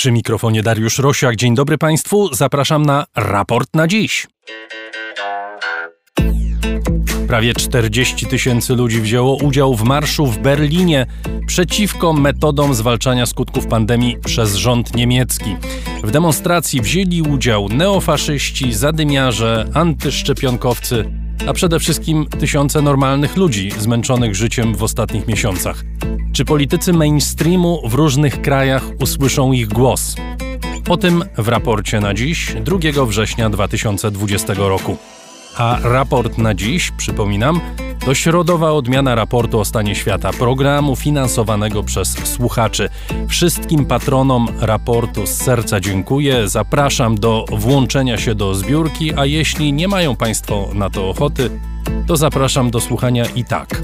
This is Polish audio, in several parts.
Przy mikrofonie Dariusz Rosiak. Dzień dobry Państwu. Zapraszam na raport na dziś. Prawie 40 tysięcy ludzi wzięło udział w marszu w Berlinie przeciwko metodom zwalczania skutków pandemii przez rząd niemiecki. W demonstracji wzięli udział neofaszyści, zadymiarze, antyszczepionkowcy, a przede wszystkim tysiące normalnych ludzi zmęczonych życiem w ostatnich miesiącach. Czy politycy mainstreamu w różnych krajach usłyszą ich głos? O tym w raporcie na dziś, 2 września 2020 roku. A raport na dziś, przypominam, to środowa odmiana raportu o stanie świata, programu finansowanego przez słuchaczy. Wszystkim patronom raportu z serca dziękuję. Zapraszam do włączenia się do zbiórki, a jeśli nie mają Państwo na to ochoty, to zapraszam do słuchania i tak,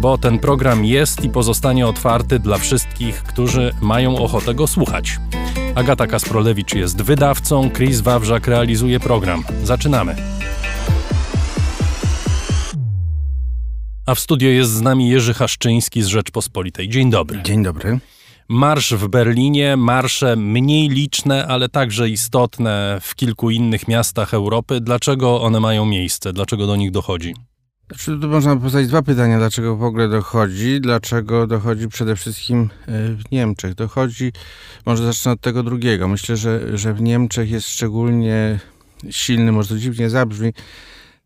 bo ten program jest i pozostanie otwarty dla wszystkich, którzy mają ochotę go słuchać. Agata Kasprolewicz jest wydawcą, Chris Wawrzak realizuje program. Zaczynamy. A w studio jest z nami Jerzy Haszczyński z Rzeczpospolitej. Dzień dobry. Dzień dobry. Marsz w Berlinie, marsze mniej liczne, ale także istotne w kilku innych miastach Europy. Dlaczego one mają miejsce? Dlaczego do nich dochodzi? Znaczy, tu można postawić dwa pytania. Dlaczego w ogóle dochodzi? Dlaczego dochodzi przede wszystkim e, w Niemczech? Dochodzi, może zacznę od tego drugiego. Myślę, że, że w Niemczech jest szczególnie silny, może to dziwnie zabrzmi,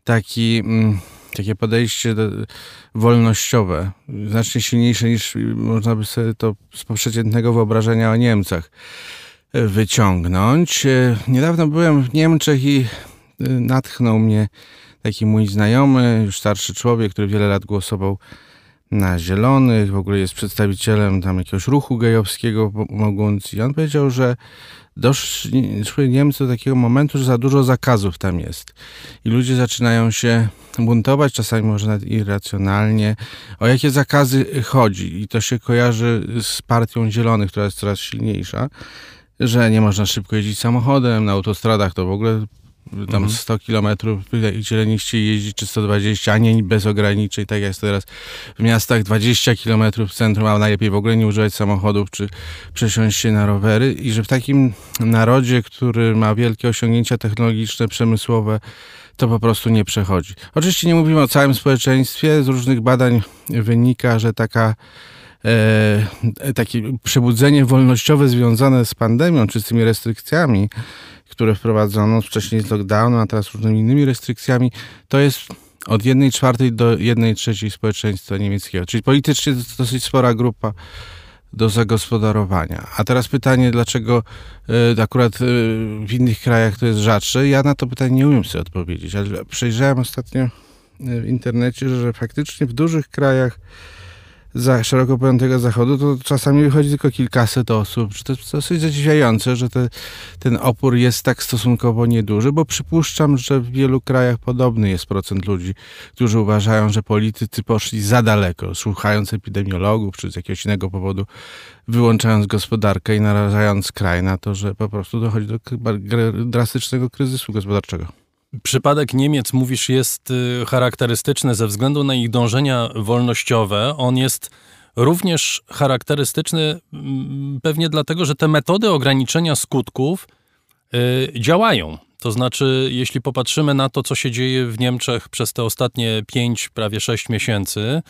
taki... Mm, takie podejście wolnościowe, znacznie silniejsze niż można by sobie to z przeciętnego wyobrażenia o Niemcach wyciągnąć. Niedawno byłem w Niemczech i y, natchnął mnie taki mój znajomy, już starszy człowiek, który wiele lat głosował na Zielonych, w ogóle jest przedstawicielem tam jakiegoś ruchu gejowskiego mogąc i on powiedział, że doszły Niemcy do takiego momentu, że za dużo zakazów tam jest. I ludzie zaczynają się buntować, czasami może nawet irracjonalnie. O jakie zakazy chodzi? I to się kojarzy z partią Zielonych, która jest coraz silniejsza, że nie można szybko jeździć samochodem, na autostradach to w ogóle tam mhm. 100 kilometrów zieleniście jeździć, czy 120, a nie bez ograniczeń, tak jak jest teraz w miastach 20 kilometrów w centrum, a najlepiej w ogóle nie używać samochodów, czy przesiąść się na rowery i że w takim narodzie, który ma wielkie osiągnięcia technologiczne, przemysłowe, to po prostu nie przechodzi. Oczywiście nie mówimy o całym społeczeństwie, z różnych badań wynika, że taka e, takie przebudzenie wolnościowe związane z pandemią, czy z tymi restrykcjami, które wprowadzono wcześniej z lockdownem, a teraz różnymi innymi restrykcjami, to jest od jednej czwartej do jednej trzeciej społeczeństwa niemieckiego. Czyli politycznie to dosyć spora grupa do zagospodarowania. A teraz pytanie, dlaczego y, akurat y, w innych krajach to jest rzadsze? Ja na to pytanie nie umiem sobie odpowiedzieć, ale przejrzałem ostatnio e, w internecie, że faktycznie w dużych krajach za szeroko pojętego zachodu, to czasami wychodzi tylko kilkaset osób. To jest dosyć zadziwiające, że te, ten opór jest tak stosunkowo nieduży, bo przypuszczam, że w wielu krajach podobny jest procent ludzi, którzy uważają, że politycy poszli za daleko, słuchając epidemiologów czy z jakiegoś innego powodu, wyłączając gospodarkę i narażając kraj na to, że po prostu dochodzi do drastycznego kryzysu gospodarczego. Przypadek Niemiec, mówisz, jest y, charakterystyczny ze względu na ich dążenia wolnościowe. On jest również charakterystyczny mm, pewnie dlatego, że te metody ograniczenia skutków y, działają. To znaczy, jeśli popatrzymy na to, co się dzieje w Niemczech przez te ostatnie 5, prawie 6 miesięcy,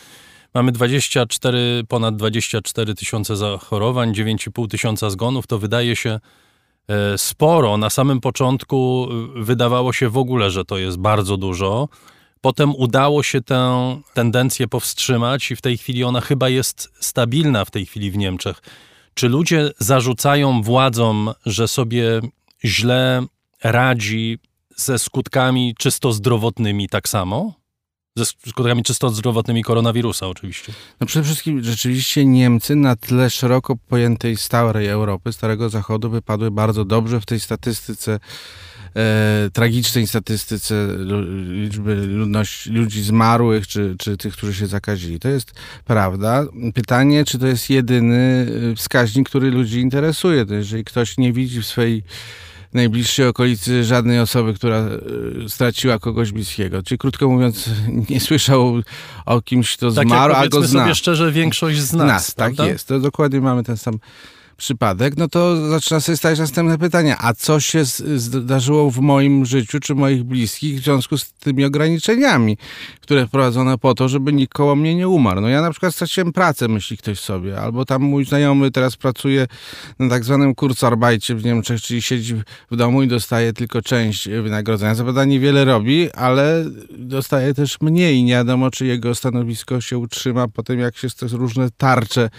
mamy 24, ponad 24 tysiące zachorowań, 9,5 tysiąca zgonów, to wydaje się sporo. Na samym początku e, wydawało się w ogóle, że to jest bardzo dużo. Potem udało się tę tendencję powstrzymać i w tej chwili ona chyba jest stabilna w tej chwili w Niemczech. Czy ludzie zarzucają władzom, że sobie źle radzi ze skutkami czysto zdrowotnymi tak samo? Ze skutkami czysto zdrowotnymi koronawirusa oczywiście. No przede wszystkim rzeczywiście Niemcy na tle szeroko pojętej starej Europy, Starego Zachodu wypadły bardzo dobrze w tej statystyce e, tragicznej statystyce liczby ludności, ludzi zmarłych, czy, czy tych, którzy się zakazili. To jest prawda. Pytanie, czy to jest jedyny e, wskaźnik, który ludzi interesuje. To jeżeli ktoś nie widzi w swojej najbliższej okolicy żadnej osoby, która e, straciła kogoś bliskiego. Czyli krótko mówiąc, nie słyszał o kimś, kto tak zmarł, a go zna. sobie szczerze, większość z nas. nas tak jest. To dokładnie mamy ten sam przypadek, no to zaczyna sobie stać następne pytanie, a co się zdarzyło w moim życiu czy moich bliskich w związku z tymi ograniczeniami, które wprowadzono po to, żeby nikt koło mnie nie umarł. No ja na przykład straciłem pracę, myśli ktoś sobie, albo tam mój znajomy teraz pracuje na tak zwanym kurzarbajcie w Niemczech, czyli siedzi w domu i dostaje tylko część wynagrodzenia. Zapewne niewiele robi, ale dostaje też mniej. Nie wiadomo, czy jego stanowisko się utrzyma po tym, jak się różne tarcze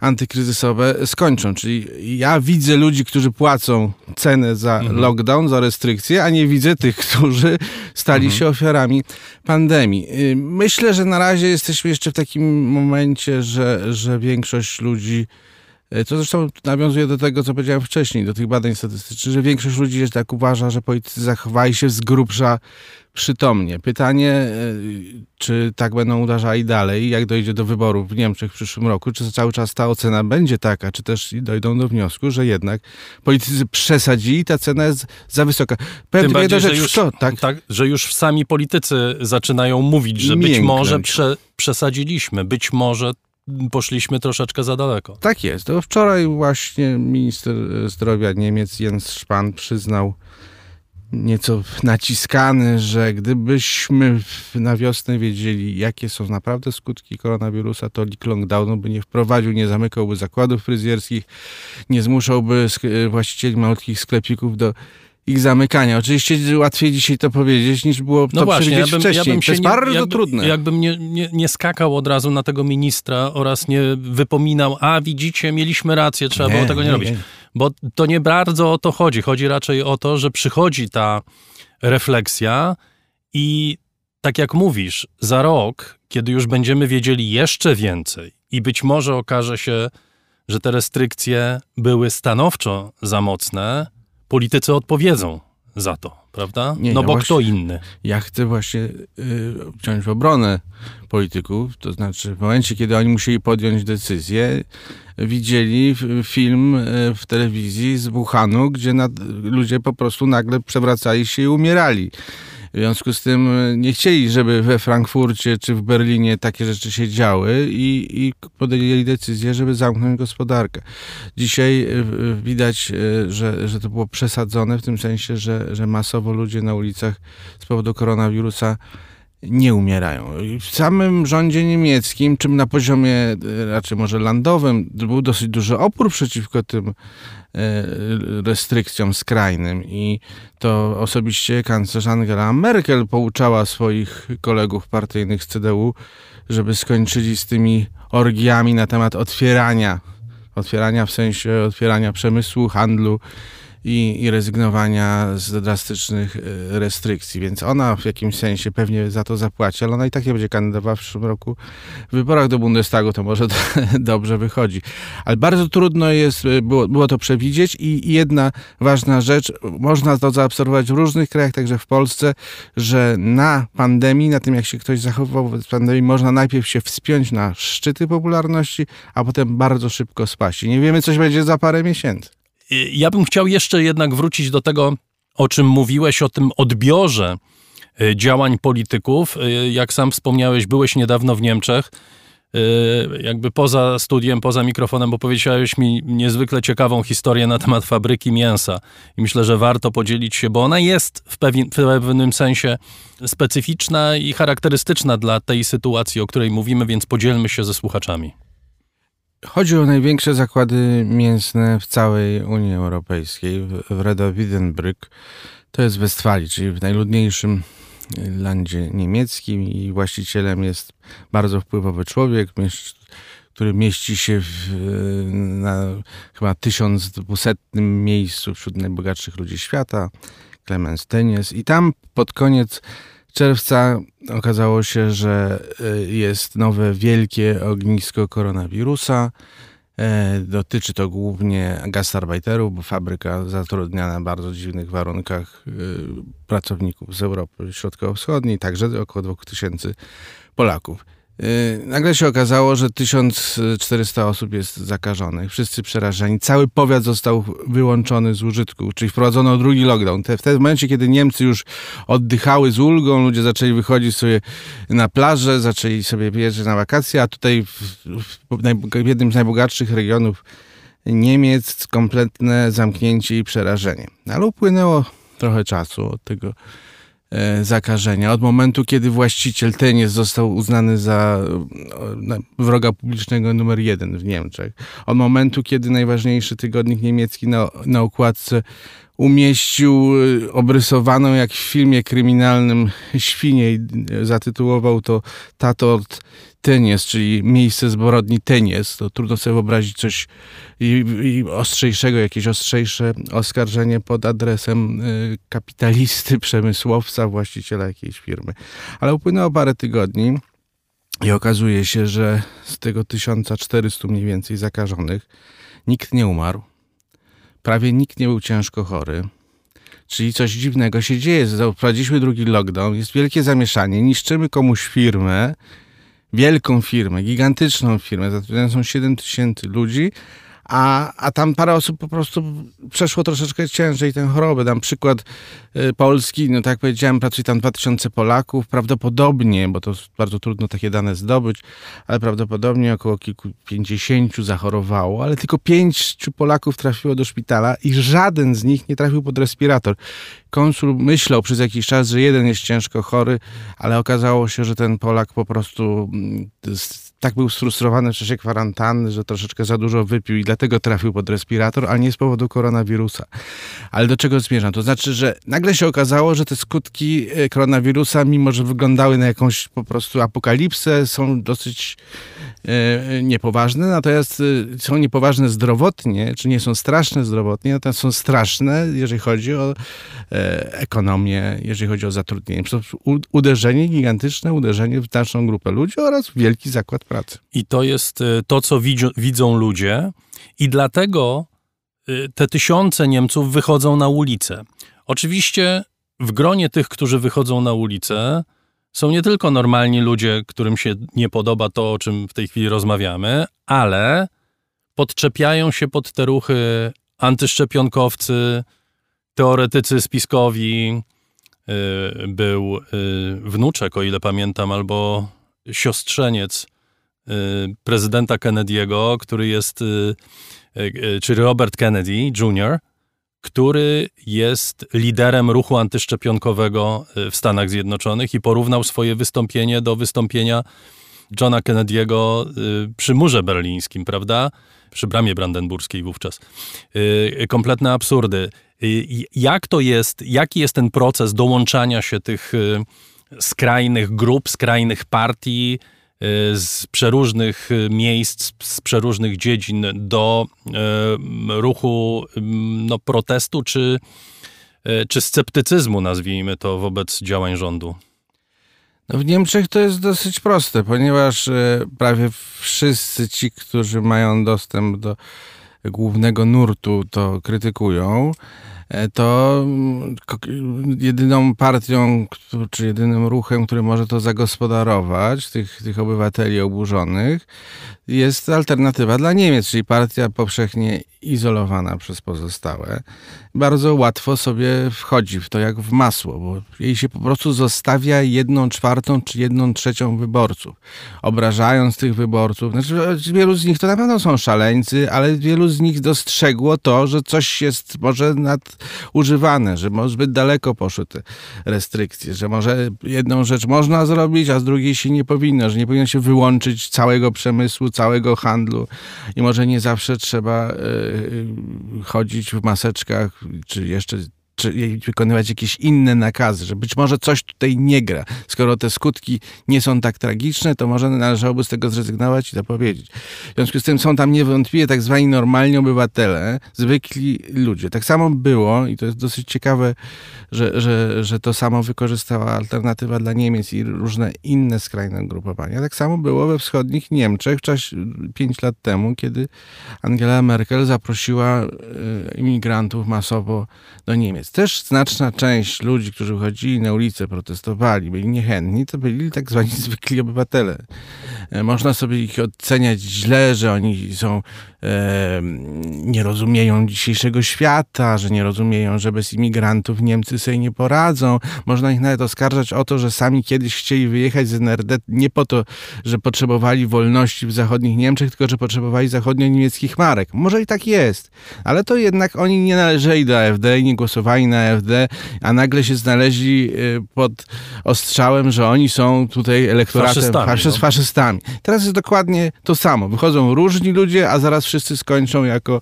antykryzysowe skończą. Czyli ja widzę ludzi, którzy płacą cenę za mhm. lockdown, za restrykcje, a nie widzę tych, którzy stali mhm. się ofiarami pandemii. Y, myślę, że na razie jesteśmy jeszcze w takim momencie, że, że większość ludzi y, to zresztą nawiązuje do tego, co powiedziałem wcześniej, do tych badań statystycznych, że większość ludzi tak uważa, że politycy zachowali się z grubsza przytomnie. Pytanie, e, czy tak będą uderzali dalej, jak dojdzie do wyborów w Niemczech w przyszłym roku, czy cały czas ta ocena będzie taka, czy też dojdą do wniosku, że jednak politycy przesadzili ta cena jest za wysoka. Powiem Tym bardziej, rzecz, że, już, to, tak? tak? że już sami politycy zaczynają mówić, że być może prze, przesadziliśmy, być może poszliśmy troszeczkę za daleko. Tak jest. To wczoraj właśnie minister zdrowia Niemiec Jens Spahn przyznał, nieco naciskany, że gdybyśmy na wiosnę wiedzieli, jakie są naprawdę skutki koronawirusa, to lockdownu by nie wprowadził, nie zamykałby zakładów fryzjerskich, nie zmuszałby właścicieli malutkich sklepików do ich zamykania. Oczywiście łatwiej dzisiaj to powiedzieć, niż było no to właśnie, przewidzieć ja bym, wcześniej. Ja bym to jest nie, bardzo jakby, trudne. Jakbym nie, nie, nie, skakał od razu na tego ministra oraz nie wypominał, a widzicie, mieliśmy rację, trzeba było tego nie, nie robić. Bo to nie bardzo o to chodzi. Chodzi raczej o to, że przychodzi ta refleksja i tak jak mówisz, za rok, kiedy już będziemy wiedzieli jeszcze więcej i być może okaże się, że te restrykcje były stanowczo za mocne, politycy odpowiedzą za to, prawda? Nie, no bo właśnie, kto inny? Ja chcę właśnie y, wziąć w obronę polityków, to znaczy w momencie, kiedy oni musieli podjąć decyzję, widzieli film y, w telewizji z Wuhanu, gdzie nad, ludzie po prostu nagle przewracali się i umierali. W związku z tym e, nie chcieli, żeby we Frankfurcie czy w Berlinie takie rzeczy się działy i, i podjęli decyzję, żeby zamknąć gospodarkę. Dzisiaj e, widać, e, że, że to było przesadzone w tym sensie, że, że masowo ludzie na ulicach z powodu koronawirusa nie umierają. W samym rządzie niemieckim, czym na poziomie raczej może landowym, był dosyć duży opór przeciwko tym restrykcjom skrajnym. I to osobiście kanclerz Angela Merkel pouczała swoich kolegów partyjnych z CDU, żeby skończyli z tymi orgiami na temat otwierania, otwierania w sensie otwierania przemysłu, handlu i, i rezygnowania z drastycznych e, restrykcji. Więc ona w jakimś sensie pewnie za to zapłaci, ale ona i tak nie będzie kandydowała w przyszłym roku w wyborach do Bundestagu, to może dobrze wychodzi. Ale bardzo trudno jest, e, było, było to przewidzieć i jedna ważna rzecz, można to zaobserwować w różnych krajach, także w Polsce, że na pandemii, na tym jak się ktoś zachowywał wobec pandemii, można najpierw się wspiąć na szczyty popularności, a potem bardzo szybko spaść. I nie wiemy, coś będzie za parę miesięcy. Ja bym chciał jeszcze jednak wrócić do tego, o czym mówiłeś, o tym odbiorze y, działań polityków. Y, jak sam wspomniałeś, byłeś niedawno w Niemczech. Y, jakby poza studiem, poza mikrofonem, bo powiedziałeś mi niezwykle ciekawą historię na temat fabryki mięsa. I myślę, że warto podzielić się, bo ona jest w, pewien, w pewnym sensie specyficzna i charakterystyczna dla tej sytuacji, o której mówimy, więc podzielmy się ze słuchaczami. Chodzi o największe zakłady mięsne w całej Unii Europejskiej, w Redowidenbrück. To jest Westfalii, czyli w najludniejszym landzie niemieckim i właścicielem jest bardzo wpływowy człowiek, który mieści się w, na chyba 1200 miejscu wśród najbogatszych ludzi świata, Clemens Tenies. I tam pod koniec czerwca okazało się, że e, jest nowe wielkie ognisko koronawirusa. E, dotyczy to głównie gastarbeiterów, bo fabryka zatrudnia na bardzo dziwnych warunkach e, pracowników z Europy Środkowo-Wschodniej, także około 2000 Polaków. Y, nagle się okazało, że 1400 osób jest zakażonych. Wszyscy przerażeni. Cały powiat został wyłączony z użytku, czyli wprowadzono drugi lockdown. w tym momencie, kiedy Niemcy już oddychały z ulgą, ludzie zaczęli wychodzić sobie na plażę, zaczęli sobie wyjeżdżać na wakacje, a tutaj w, w, w jednym z najbogatszych regionów Niemiec kompletne zamknięcie i przerażenie. Ale upłynęło trochę czasu od tego zakażenia. Od momentu, kiedy właściciel Tenies został uznany za wroga publicznego numer jeden w Niemczech. Od momentu, kiedy najważniejszy tygodnik niemiecki na, na układce umieścił y, obrysowaną jak w filmie kryminalnym świnię i zatytułował to Tatort Tenies, czyli miejsce zbrodni Tenies. To trudno sobie wyobrazić coś i, i ostrzejszego, jakieś ostrzejsze oskarżenie pod adresem y, kapitalisty, przemysłowca, właściciela jakiejś firmy. Ale upłynęło parę tygodni i okazuje się, że z tego 1400 mniej więcej zakażonych nikt nie umarł prawie nikt nie był ciężko chory. Czyli coś dziwnego się dzieje. Wprowadziliśmy drugi lockdown, jest wielkie zamieszanie, niszczymy komuś firmę, wielką firmę, gigantyczną firmę, zatrudniającą 7 tysięcy ludzi, a, a tam parę osób po prostu przeszło troszeczkę ciężej tę chorobę. Dam przykład y, Polski, no tak jak powiedziałem, pracuje tam 2000 Polaków, prawdopodobnie, bo to bardzo trudno takie dane zdobyć, ale prawdopodobnie około kilku pięćdziesięciu zachorowało, ale tylko pięciu Polaków trafiło do szpitala i żaden z nich nie trafił pod respirator. Konsul myślał przez jakiś czas, że jeden jest ciężko chory, ale okazało się, że ten Polak po prostu mm, tak był sfrustrowany w czasie kwarantanny, że troszeczkę za dużo wypił i dlatego trafił pod respirator, a nie z powodu koronawirusa. Ale do czego zmierzam? To znaczy, że nagle się okazało, że te skutki e, koronawirusa, mimo że wyglądały na jakąś po prostu apokalipsę, są dosyć e, niepoważne, natomiast e, są niepoważne zdrowotnie, czy nie są straszne zdrowotnie, natomiast są straszne, jeżeli chodzi o e, ekonomię, jeżeli chodzi o zatrudnienie. Uderzenie, gigantyczne uderzenie w naszą grupę ludzi oraz wielki zakład pracy. I to jest y, to, co widzą ludzie, i dlatego y, te tysiące Niemców wychodzą na ulicę. Oczywiście w gronie tych, którzy wychodzą na ulicę, są nie tylko normalni ludzie, którym się nie podoba to, o czym w tej chwili rozmawiamy, ale podczepiają się pod te ruchy antyszczepionkowcy, teoretycy spiskowi. Y, był wnuczek, o ile pamiętam, albo siostrzeniec prezydenta Kennedy'ego, który jest, y, y, czyli Robert Kennedy Jr., który jest liderem ruchu antyszczepionkowego w Stanach Zjednoczonych i porównał swoje wystąpienie do wystąpienia Johna Kennedy'ego przy murze berlińskim, prawda? Przy bramie brandenburskiej wówczas. Kompletne absurdy. Jak to jest, jaki jest ten proces dołączania się tych skrajnych grup, skrajnych partii y, z przeróżnych y, miejsc, z przeróżnych dziedzin do y, ruchu no, protestu czy, czy sceptycyzmu, nazwijmy to, wobec działań rządu? No w Niemczech to jest dosyć proste, ponieważ prawie wszyscy ci, którzy mają dostęp do głównego nurtu, to krytykują. E, to mm, jedyną partią, czy jedynym ruchem, który może to zagospodarować, tych, tych obywateli oburzonych, jest alternatywa dla Niemiec, czyli partia powszechnie izolowana przez pozostałe. Bardzo łatwo sobie wchodzi w to jak w masło, bo jej się po prostu zostawia jedną czwartą czy jedną trzecią wyborców, obrażając tych wyborców. Znaczy, wielu z nich to na pewno są szaleńcy, ale wielu z nich dostrzegło to, że coś jest może nadużywane, że zbyt daleko poszły te restrykcje, że może jedną rzecz można zrobić, a z drugiej się nie powinno, że nie powinno się wyłączyć całego przemysłu, całego handlu i może nie zawsze trzeba y, chodzić w maseczkach, czy jeszcze czy wykonywać jakieś inne nakazy, że być może coś tutaj nie gra. Skoro te skutki nie są tak tragiczne, to może należałoby z tego zrezygnować i to powiedzieć. W związku z tym są tam niewątpliwie tak zwani normalni obywatele, zwykli ludzie. Tak samo było, i to jest dosyć ciekawe, że, że, że to samo wykorzystała alternatywa dla Niemiec i różne inne skrajne grupowania. Tak samo było we wschodnich Niemczech w czasie pięć lat temu, kiedy Angela Merkel zaprosiła e, imigrantów masowo do Niemiec. Też znaczna część ludzi, którzy wychodzili na ulicę, protestowali, byli niechętni, to byli tak zwani zwykli obywatele. E, można sobie ich oceniać źle, że oni są, e, nie rozumieją dzisiejszego świata, że nie rozumieją, że bez imigrantów Niemcy sobie nie poradzą. Można ich nawet oskarżać o to, że sami kiedyś chcieli wyjechać z NRD nie po to, że potrzebowali wolności w zachodnich Niemczech, tylko że potrzebowali zachodnio-niemieckich marek. Może i tak jest, ale to jednak oni nie należeli do AfD i nie głosowali na AfD, a nagle się znaleźli y, pod ostrzałem, że oni są tutaj elektoratem Faszystami, faszys, no. faszystami. Teraz jest dokładnie to samo. Wychodzą różni ludzie, a zaraz wszyscy skończą jako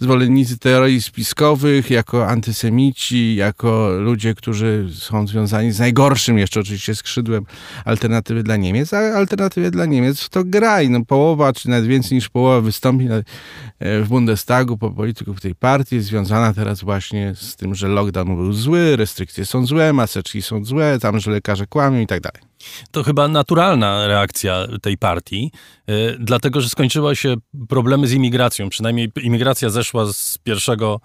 zwolennicy teorii spiskowych, jako antysemici, jako ludzie, którzy są związani z najgorszym jeszcze oczywiście skrzydłem alternatywy dla Niemiec, a alternatywie dla Niemiec to graj. No, połowa, czy nawet więcej niż połowa wystąpi e, w Bundestagu po polityków tej partii jest związana teraz właśnie z tym, że lockdown był zły, restrykcje są złe, maseczki są złe, tam, że lekarze kłamią i tak dalej. To chyba naturalna reakcja tej partii, y, dlatego że skończyły się problemy z imigracją. Przynajmniej imigracja zeszła z, pierwszego,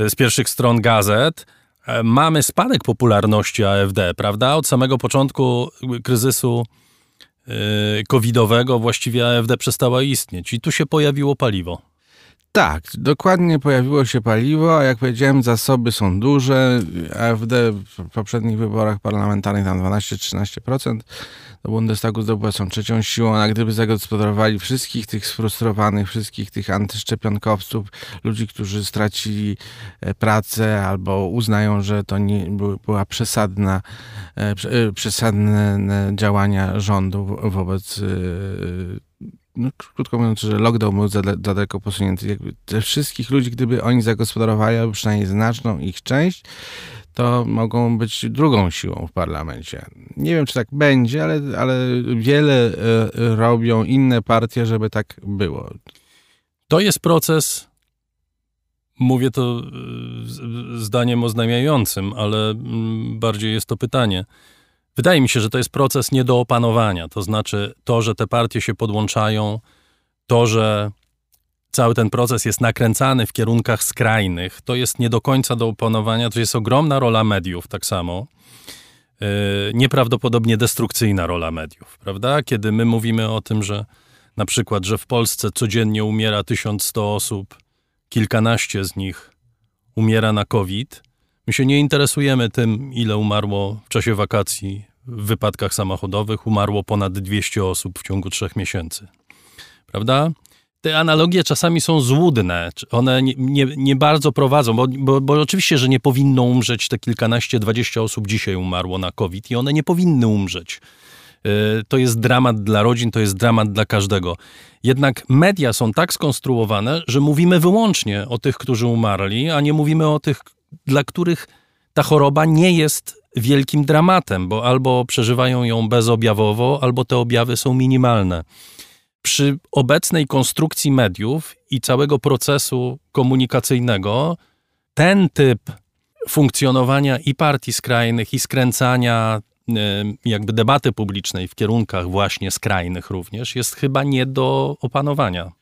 y, z pierwszych stron gazet. E, Mamy spadek popularności AfD, prawda? Od samego początku kryzysu y, covidowego właściwie AfD przestała istnieć i tu się pojawiło paliwo. Tak, dokładnie pojawiło się paliwo, a jak powiedziałem, zasoby są duże. AfD w poprzednich wyborach parlamentarnych tam 12-13%. Do Bundestagu zdobyła są trzecią siłą, a gdyby zagospodarowali wszystkich tych sfrustrowanych, wszystkich tych antyszczepionkowców, ludzi, którzy stracili e, pracę albo uznają, że to nie by- była przesadna, e, e, przesadne działania rządu wo- wobec no, krótko mówiąc, że lockdown był za, za daleko posunięty. Jakby te wszystkich ludzi, gdyby oni zagospodarowali, przynajmniej znaczną ich część, to mogą być drugą siłą w parlamencie. Nie wiem, czy tak będzie, ale, ale wiele e, e, robią inne partie, żeby tak było. To jest proces, mówię to z- zdaniem oznajmiającym, ale mm, bardziej jest to pytanie. Wydaje mi się, że to jest proces nie do opanowania. To znaczy to, że te partie się podłączają, to, że cały ten proces jest nakręcany w kierunkach skrajnych, to jest nie do końca do opanowania. To jest ogromna rola mediów, tak samo. Yy, nieprawdopodobnie destrukcyjna rola mediów, prawda? Kiedy my mówimy o tym, że na przykład, że w Polsce codziennie umiera 1100 osób, kilkanaście z nich umiera na COVID. My się nie interesujemy tym, ile umarło w czasie wakacji w wypadkach samochodowych. Umarło ponad 200 osób w ciągu trzech miesięcy. Prawda? Te analogie czasami są złudne. One nie, nie, nie bardzo prowadzą, bo, bo, bo oczywiście, że nie powinno umrzeć te kilkanaście, dwadzieścia osób dzisiaj umarło na COVID i one nie powinny umrzeć. Y, To jest dramat dla rodzin, to jest dramat dla każdego. Jednak media są tak skonstruowane, że mówimy wyłącznie o tych, którzy umarli, a nie mówimy o tych, dla których ta choroba nie jest wielkim dramatem, bo albo przeżywają ją bezobjawowo, albo te objawy są minimalne. Przy obecnej konstrukcji mediów i całego procesu komunikacyjnego, ten typ funkcjonowania i partii skrajnych, i skręcania y, jakby debaty publicznej w kierunkach właśnie skrajnych również jest chyba nie do opanowania.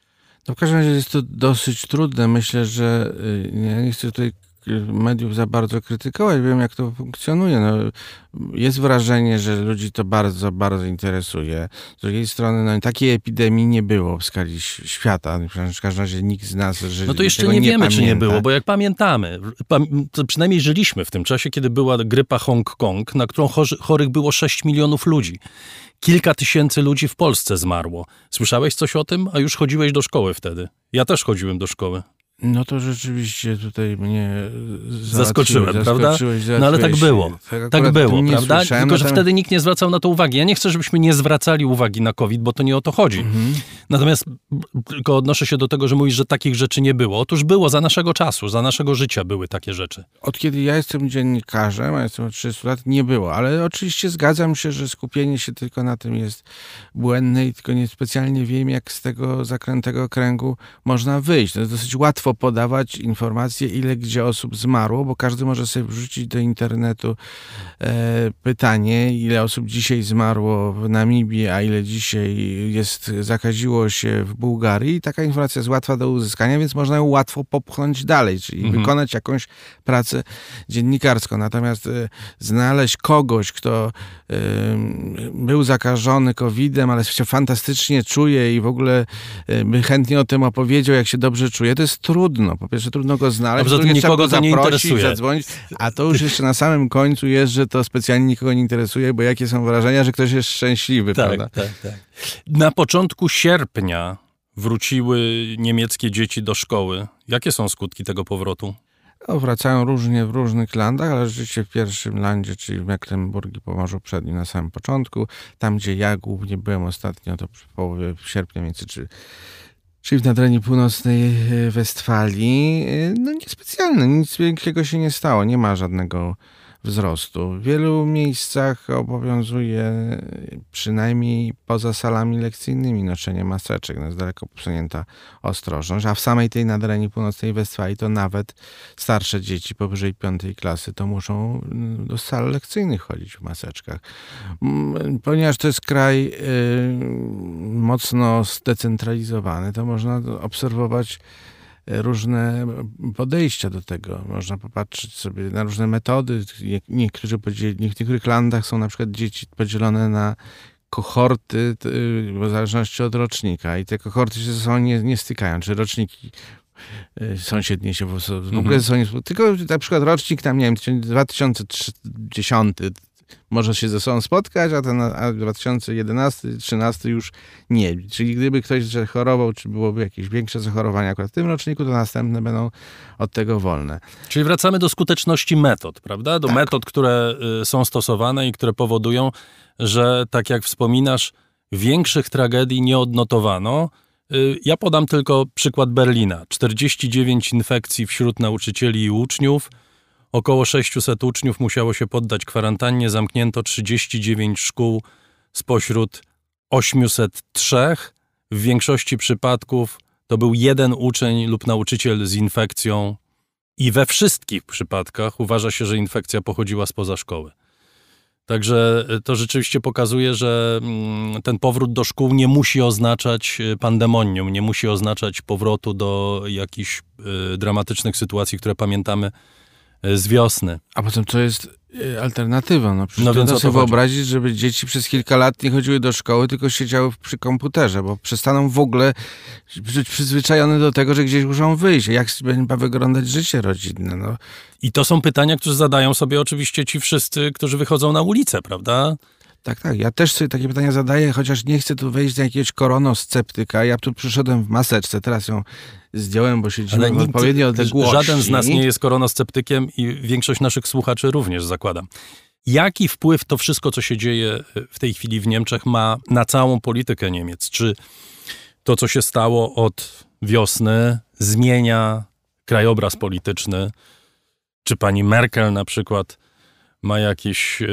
No w każdym razie jest to dosyć trudne. Myślę, że y, ja nie chcę tutaj mediów za bardzo krytykować, wiem jak to funkcjonuje. No, jest wrażenie, że ludzi to bardzo, bardzo interesuje. Z drugiej strony, no, takiej epidemii nie było w skali świata. W każdym razie nikt z nas że No to jeszcze tego nie wiemy, czy nie pamięta. było, bo jak pamiętamy, pam- to przynajmniej żyliśmy w tym czasie, kiedy była grypa Hongkong, na którą chorych było 6 milionów ludzi. Kilka tysięcy ludzi w Polsce zmarło. Słyszałeś coś o tym? A już chodziłeś do szkoły wtedy. Ja też chodziłem do szkoły. No to rzeczywiście tutaj mnie Zaskoczyłem, prawda? No ale tak było. Tak o było, prawda? Tylko, że wtedy nikt nie zwracał na to uwagi. Ja nie chcę, żebyśmy nie zwracali uwagi na COVID, bo to nie o to chodzi. Mhm. Natomiast tylko odnoszę się do tego, że mówisz, że takich rzeczy nie było. Otóż było za naszego czasu, za naszego życia były takie rzeczy. Od kiedy ja jestem dziennikarzem, a jestem od 30 lat, nie było, ale oczywiście zgadzam się, że skupienie się tylko na tym jest błędne i tylko niespecjalnie wiem, jak z tego zakrętego kręgu można wyjść. To jest dosyć łatwo łatwo podawać informacje, ile gdzie osób zmarło, bo każdy może sobie wrzucić do internetu e, pytanie, ile osób dzisiaj zmarło w Namibii, a ile dzisiaj jest, zakaziło się w Bułgarii. I taka informacja jest łatwa do uzyskania, więc można ją łatwo popchnąć dalej, czyli mhm. wykonać jakąś pracę dziennikarską. Natomiast e, znaleźć kogoś, kto e, był zakażony COVID-em, ale się fantastycznie czuje i w ogóle e, by chętnie o tym opowiedział, jak się dobrze czuje, to jest trudno. Po pierwsze, trudno go znaleźć, Dobrze, to nikogo to nie interesuje. zadzwonić, a to już jeszcze na samym końcu jest, że to specjalnie nikogo nie interesuje, bo jakie są wrażenia, że ktoś jest szczęśliwy, tak, prawda? Tak, tak. Na początku sierpnia wróciły niemieckie dzieci do szkoły. Jakie są skutki tego powrotu? No, wracają różnie w różnych landach, ale rzeczywiście w pierwszym landzie, czyli w Mecklenburgii, Pomorzu Przednim na samym początku, tam gdzie ja głównie byłem ostatnio, to w połowie sierpnia, między czy czyli w nadrenii północnej e, Westfalii, e, no niespecjalne, nic większego się nie stało, nie ma żadnego wzrostu. W wielu miejscach obowiązuje przynajmniej poza salami lekcyjnymi noszenie maseczek. No jest daleko posunięta ostrożność, a w samej tej nadrenii północnej Westfalii to nawet starsze dzieci powyżej piątej klasy to muszą mm, do sal lekcyjnych chodzić w maseczkach. Mm, ponieważ to jest kraj y, mocno zdecentralizowany, to można obserwować różne podejścia do tego. Można popatrzeć sobie na różne metody. Niektórzy podzieli, w niektórych landach są na przykład dzieci podzielone na kohorty w zależności od rocznika i te kohorty się ze sobą nie, nie stykają. Czy roczniki y, sąsiednie się w ogóle mhm. są, tylko na przykład rocznik tam, nie wiem, 2010 może się ze sobą spotkać, a ten a 2011-2013 już nie. Czyli gdyby ktoś chorował, czy byłoby jakieś większe zachorowania akurat w tym roczniku, to następne będą od tego wolne. Czyli wracamy do skuteczności metod, prawda? Do tak. metod, które y, są stosowane i które powodują, że tak jak wspominasz, większych tragedii nie odnotowano. Y, ja podam tylko przykład Berlina. 49 infekcji wśród nauczycieli i uczniów, Około 600 uczniów musiało się poddać kwarantannie, zamknięto 39 szkół spośród 803. W większości przypadków to był jeden uczeń lub nauczyciel z infekcją, i we wszystkich przypadkach uważa się, że infekcja pochodziła spoza szkoły. Także e, to rzeczywiście pokazuje, że mm, ten powrót do szkół nie musi oznaczać e, pandemonium, nie musi oznaczać powrotu do jakichś e, dramatycznych sytuacji, które pamiętamy z wiosny. A potem co jest e, alternatywą? No, no więc sobie wyobrazić, żeby dzieci przez kilka lat nie chodziły do szkoły, tylko siedziały przy komputerze, bo przestaną w ogóle być przyzwyczajone do tego, że gdzieś muszą wyjść. Jak będzie wyglądać życie rodzinne? No. I to są pytania, które zadają sobie oczywiście ci wszyscy, którzy wychodzą na ulicę, prawda? Tak, tak. Ja też sobie takie pytania zadaję, chociaż nie chcę tu wejść do jakiegoś koronosceptyka. Ja tu przyszedłem w maseczce, teraz ją zdjąłem, bo siedzimy w odpowiedniej odległości. Żaden z nas nie jest koronosceptykiem i większość naszych słuchaczy również, zakładam. Jaki wpływ to wszystko, co się dzieje w tej chwili w Niemczech, ma na całą politykę Niemiec? Czy to, co się stało od wiosny, zmienia krajobraz polityczny? Czy pani Merkel na przykład ma jakieś, e,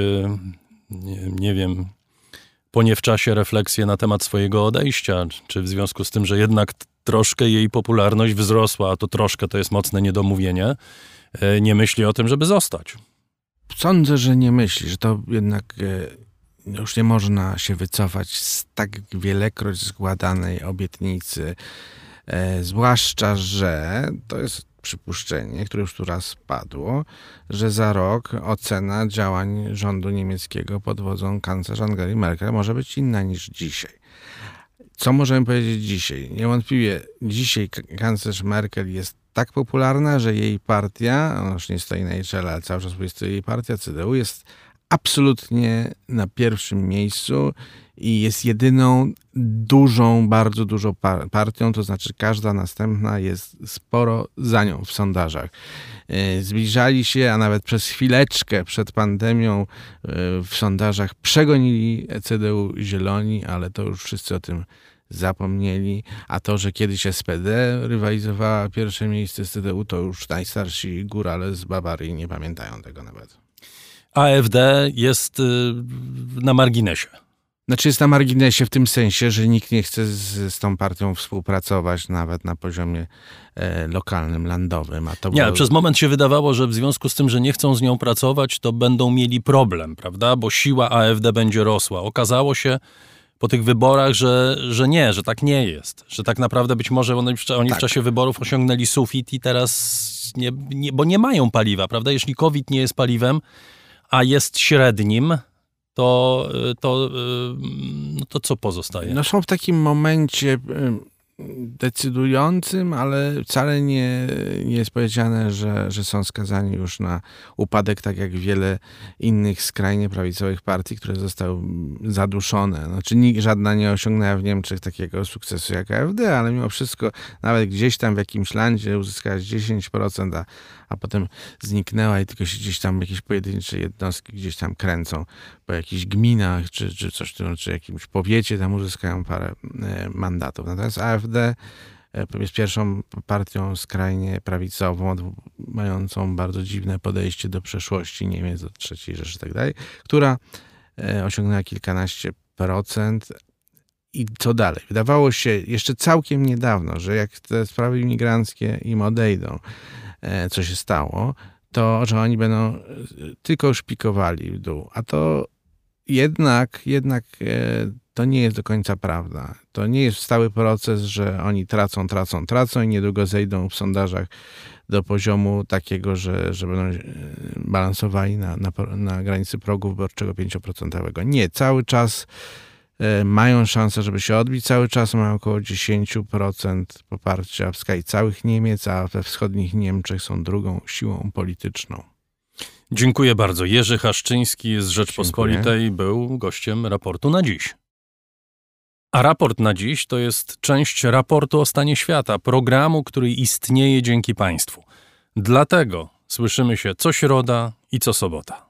nie, nie wiem, po nie w czasie refleksję na temat swojego odejścia? Czy w związku z tym, że jednak troszkę jej popularność wzrosła, a to troszkę to jest mocne niedomówienie, e, nie myśli o tym, żeby zostać. Sądzę, że nie myśli, że to jednak e, już nie można się wycofać z tak wielekroć składanej obietnicy. E, zwłaszcza, że to jest przypuszczenie, które już tu raz padło, że za rok ocena działań rządu niemieckiego pod wodzą kanclerz Angeli Merkel może być inna niż dzisiaj. Co możemy powiedzieć dzisiaj? Niewątpliwie dzisiaj kanclerz Merkel jest tak popularna, że jej partia, ona już nie stoi na jej czele, ale cały czas jest jej partia, CDU, jest absolutnie na pierwszym miejscu i jest jedyną dużą, bardzo dużą partią, to znaczy każda następna jest sporo za nią w sondażach. E, zbliżali się, a nawet przez chwileczkę przed pandemią e, w sondażach przegonili CDU zieloni, ale to już wszyscy o tym zapomnieli, a to, że kiedyś SPD rywalizowała pierwsze miejsce z CDU, to już najstarsi górale z Bawarii nie pamiętają tego nawet. AfD jest y, na marginesie. Znaczy jest na marginesie w tym sensie, że nikt nie chce z, z tą partią współpracować nawet na poziomie e, lokalnym, landowym. A to nie, było... przez moment się wydawało, że w związku z tym, że nie chcą z nią pracować, to będą mieli problem, prawda? Bo siła AfD będzie rosła. Okazało się po tych wyborach, że, że nie, że tak nie jest. Że tak naprawdę być może oni, oni tak. w czasie wyborów osiągnęli sufit i teraz nie, nie, bo nie mają paliwa, prawda? Jeśli COVID nie jest paliwem, a jest średnim, to, to, no to co pozostaje? No są w takim momencie decydującym, ale wcale nie, nie jest powiedziane, że, że są skazani już na upadek, tak jak wiele innych skrajnie prawicowych partii, które zostały zaduszone. Znaczy nikt, żadna nie osiągnęła w Niemczech takiego sukcesu jak AfD, ale mimo wszystko nawet gdzieś tam w jakimś landzie uzyskała 10%, a, a potem zniknęła i tylko się gdzieś tam jakieś pojedyncze jednostki gdzieś tam kręcą po jakichś gminach, czy, czy coś, czy jakimś powiecie tam uzyskają parę e, mandatów. Natomiast AfD e, jest pierwszą partią skrajnie prawicową, mającą bardzo dziwne podejście do przeszłości Niemiec, do III Rzeszy tak dalej, która e, osiągnęła kilkanaście procent. I co dalej? Wydawało się jeszcze całkiem niedawno, że jak te sprawy imigranckie im odejdą, co się stało, to, że oni będą tylko szpikowali w dół. A to jednak, jednak e, to nie jest do końca prawda. To nie jest stały proces, że oni tracą, tracą, tracą i niedługo zejdą w sondażach do poziomu takiego, że, że będą e, balansowali na, na, na granicy progu wyborczego 5%. Nie, cały czas e, mają szansę, żeby się odbić. Cały czas mają około 10% poparcia w skali całych Niemiec, a we wschodnich Niemczech są drugą siłą polityczną. Dziękuję bardzo. Jerzy Haszczyński z Rzeczpospolitej Dziękuję. był gościem raportu na dziś. A raport na dziś to jest część raportu o stanie świata, programu, który istnieje dzięki Państwu. Dlatego słyszymy się co środa i co sobota.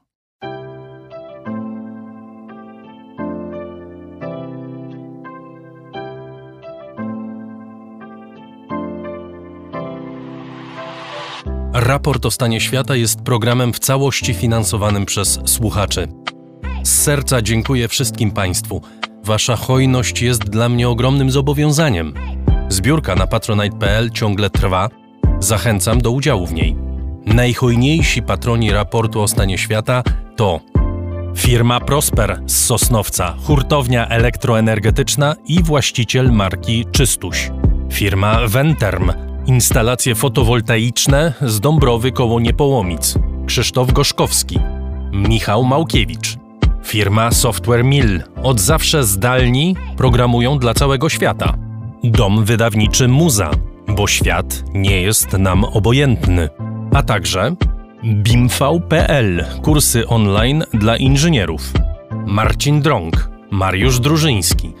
Raport o stanie świata jest programem w całości finansowanym przez słuchaczy. Z serca dziękuję wszystkim Państwu. Wasza hojność jest dla mnie ogromnym zobowiązaniem. Zbiórka na patronite.pl ciągle trwa. Zachęcam do udziału w niej. Najhojniejsi patroni raportu o stanie świata to firma Prosper z Sosnowca, hurtownia elektroenergetyczna i właściciel marki Czystuś. Firma Venterm Instalacje fotowoltaiczne z Dąbrowy koło Niepołomic. Krzysztof Goszkowski. Michał Małkiewicz. Firma Software Mill. Od zawsze zdalni programują dla całego świata. Dom wydawniczy Muza, bo świat nie jest nam obojętny. A także BIMV.pl. Kursy online dla inżynierów. Marcin Drąg. Mariusz Drużyński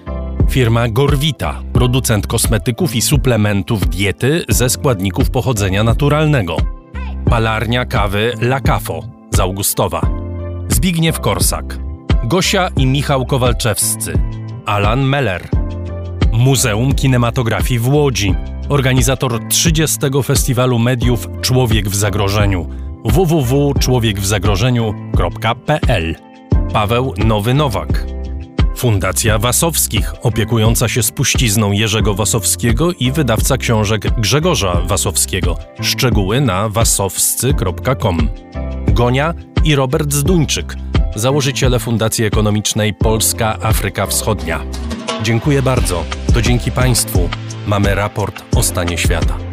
Firma Gorwita, producent kosmetyków i suplementów diety ze składników pochodzenia naturalnego. Palarnia kawy La Cafo z Augustowa. Zbigniew Korsak. Gosia i Michał Kowalczewscy. Alan Meller. Muzeum Kinematografii w Łodzi. Organizator 30. Festiwalu Mediów Człowiek w Zagrożeniu. www.człowiekwzagrożeniu.pl Paweł Nowy Nowak Fundacja Wasowskich, opiekująca się spuścizną Jerzego Wasowskiego i wydawca książek Grzegorza Wasowskiego. Szczegóły na wasowscy.com. Gonia i Robert Zduńczyk, założyciele Fundacji Ekonomicznej Polska Afryka Wschodnia. Dziękuję bardzo. To dzięki Państwu mamy raport o stanie świata.